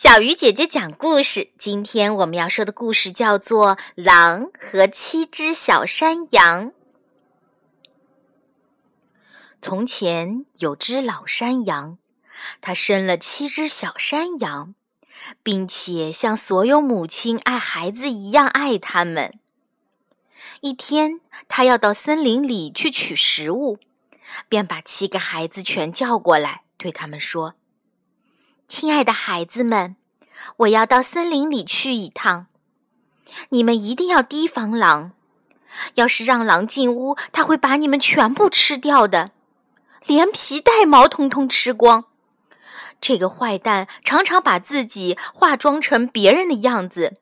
小鱼姐姐讲故事。今天我们要说的故事叫做《狼和七只小山羊》。从前有只老山羊，它生了七只小山羊，并且像所有母亲爱孩子一样爱它们。一天，它要到森林里去取食物，便把七个孩子全叫过来，对他们说。亲爱的孩子们，我要到森林里去一趟，你们一定要提防狼。要是让狼进屋，它会把你们全部吃掉的，连皮带毛通通吃光。这个坏蛋常常把自己化妆成别人的样子，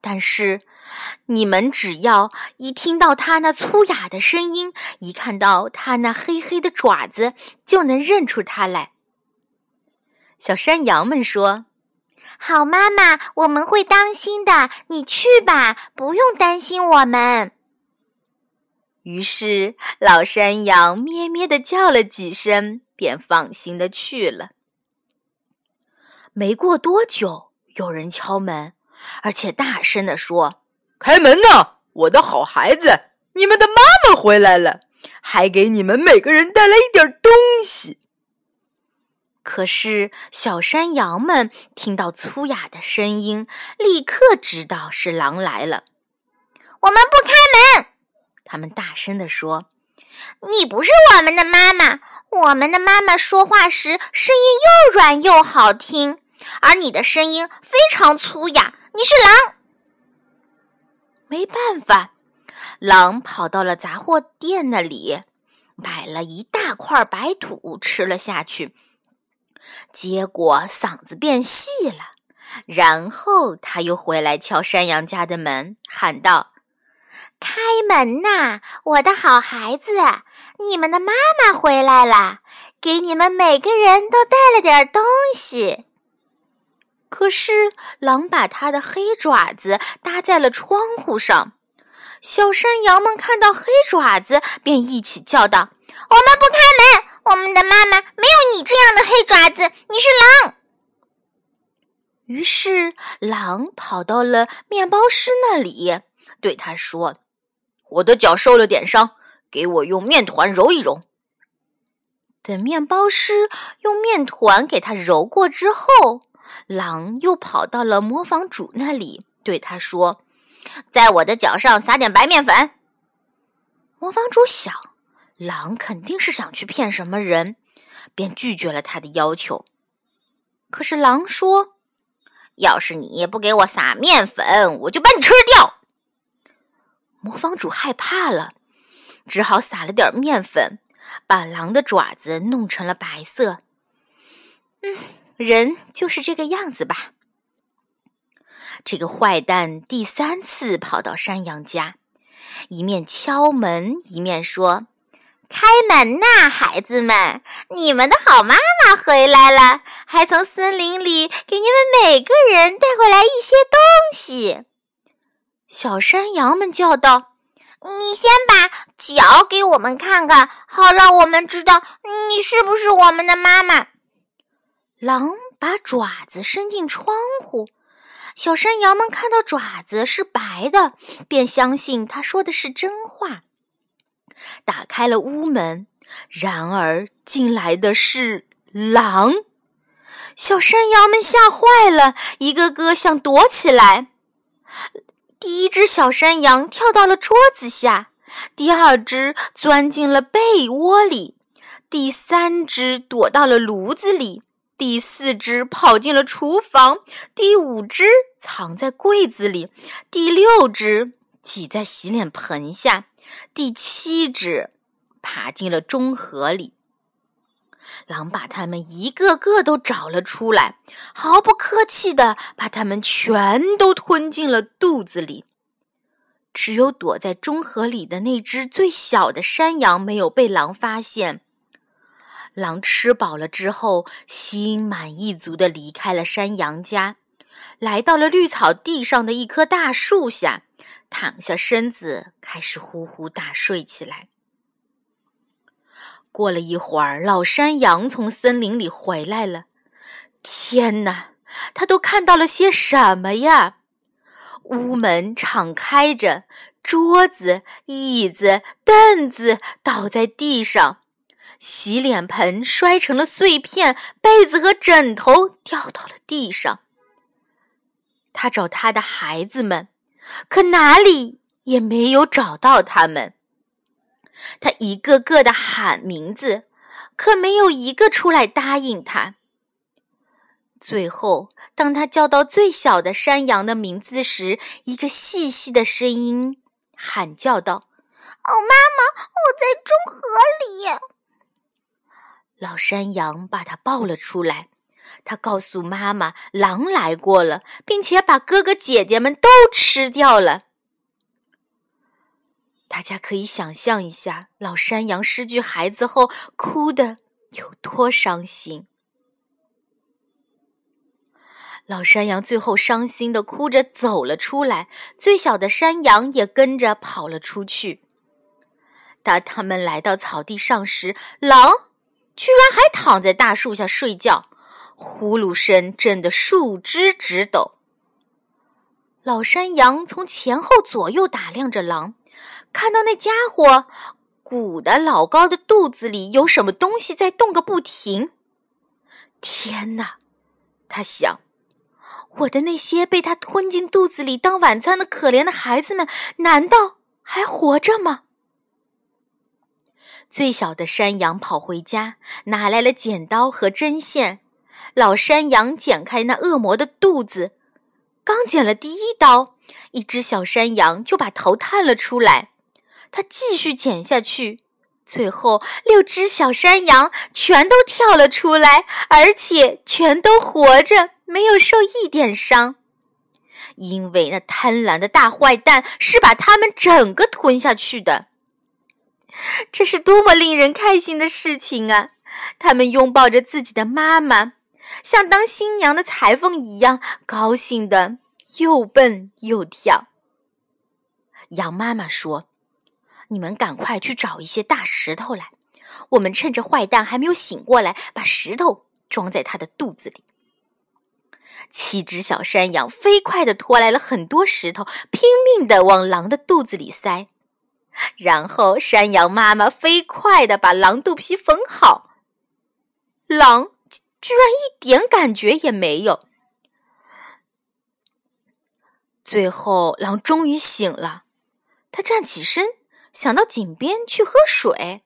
但是你们只要一听到他那粗哑的声音，一看到他那黑黑的爪子，就能认出他来。小山羊们说：“好，妈妈，我们会当心的。你去吧，不用担心我们。”于是，老山羊咩咩的叫了几声，便放心的去了。没过多久，有人敲门，而且大声的说：“开门呐，我的好孩子，你们的妈妈回来了，还给你们每个人带来一点东西。”可是，小山羊们听到粗哑的声音，立刻知道是狼来了。我们不开门！他们大声地说：“你不是我们的妈妈，我们的妈妈说话时声音又软又好听，而你的声音非常粗哑，你是狼。”没办法，狼跑到了杂货店那里，买了一大块白土吃了下去。结果嗓子变细了，然后他又回来敲山羊家的门，喊道：“开门呐，我的好孩子，你们的妈妈回来了，给你们每个人都带了点东西。”可是狼把他的黑爪子搭在了窗户上，小山羊们看到黑爪子，便一起叫道：“我们不开门！”我们的妈妈没有你这样的黑爪子，你是狼。于是，狼跑到了面包师那里，对他说：“我的脚受了点伤，给我用面团揉一揉。”等面包师用面团给他揉过之后，狼又跑到了磨坊主那里，对他说：“在我的脚上撒点白面粉。”磨坊主想。狼肯定是想去骗什么人，便拒绝了他的要求。可是狼说：“要是你不给我撒面粉，我就把你吃掉。”磨坊主害怕了，只好撒了点面粉，把狼的爪子弄成了白色。嗯，人就是这个样子吧。这个坏蛋第三次跑到山羊家，一面敲门，一面说。开门呐，孩子们！你们的好妈妈回来了，还从森林里给你们每个人带回来一些东西。小山羊们叫道：“你先把脚给我们看看，好让我们知道你是不是我们的妈妈。”狼把爪子伸进窗户，小山羊们看到爪子是白的，便相信他说的是真话。打开了屋门，然而进来的是狼。小山羊们吓坏了，一个个想躲起来。第一只小山羊跳到了桌子下，第二只钻进了被窝里，第三只躲到了炉子里，第四只跑进了厨房，第五只藏在柜子里，第六只挤在洗脸盆下。第七只爬进了中河里，狼把它们一个个都找了出来，毫不客气的把它们全都吞进了肚子里。只有躲在中河里的那只最小的山羊没有被狼发现。狼吃饱了之后，心满意足的离开了山羊家，来到了绿草地上的一棵大树下。躺下身子，开始呼呼大睡起来。过了一会儿，老山羊从森林里回来了。天哪，他都看到了些什么呀？屋门敞开着，桌子、椅子、凳子倒在地上，洗脸盆摔成了碎片，被子和枕头掉到了地上。他找他的孩子们，可哪里也没有找到他们。他一个个的喊名字，可没有一个出来答应他。最后，当他叫到最小的山羊的名字时，一个细细的声音喊叫道：“哦，妈妈，我在中河里。”老山羊把他抱了出来。他告诉妈妈，狼来过了，并且把哥哥姐姐们都吃掉了。大家可以想象一下，老山羊失去孩子后哭的有多伤心。老山羊最后伤心的哭着走了出来，最小的山羊也跟着跑了出去。当他们来到草地上时，狼居然还躺在大树下睡觉，呼噜声震得树枝直抖。老山羊从前后左右打量着狼，看到那家伙鼓的老高的肚子里有什么东西在动个不停。天哪，他想。我的那些被他吞进肚子里当晚餐的可怜的孩子们，难道还活着吗？最小的山羊跑回家，拿来了剪刀和针线。老山羊剪开那恶魔的肚子，刚剪了第一刀，一只小山羊就把头探了出来。他继续剪下去，最后六只小山羊全都跳了出来，而且全都活着。没有受一点伤，因为那贪婪的大坏蛋是把他们整个吞下去的。这是多么令人开心的事情啊！他们拥抱着自己的妈妈，像当新娘的裁缝一样，高兴的又蹦又跳。羊妈妈说：“你们赶快去找一些大石头来，我们趁着坏蛋还没有醒过来，把石头装在他的肚子里。”七只小山羊飞快地拖来了很多石头，拼命地往狼的肚子里塞。然后，山羊妈妈飞快地把狼肚皮缝好。狼居然一点感觉也没有。最后，狼终于醒了。他站起身，想到井边去喝水，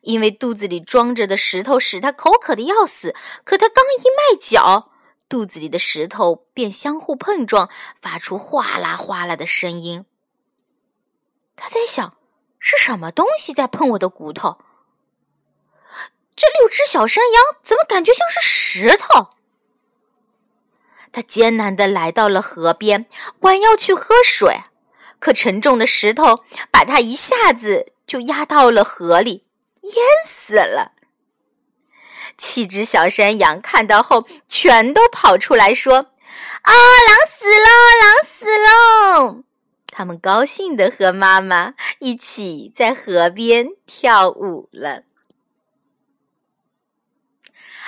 因为肚子里装着的石头使他口渴的要死。可他刚一迈脚，肚子里的石头便相互碰撞，发出哗啦哗啦的声音。他在想，是什么东西在碰我的骨头？这六只小山羊怎么感觉像是石头？他艰难的来到了河边，弯腰去喝水，可沉重的石头把他一下子就压到了河里，淹死了。七只小山羊看到后，全都跑出来说：“啊，狼死了，狼死喽！”他们高兴的和妈妈一起在河边跳舞了。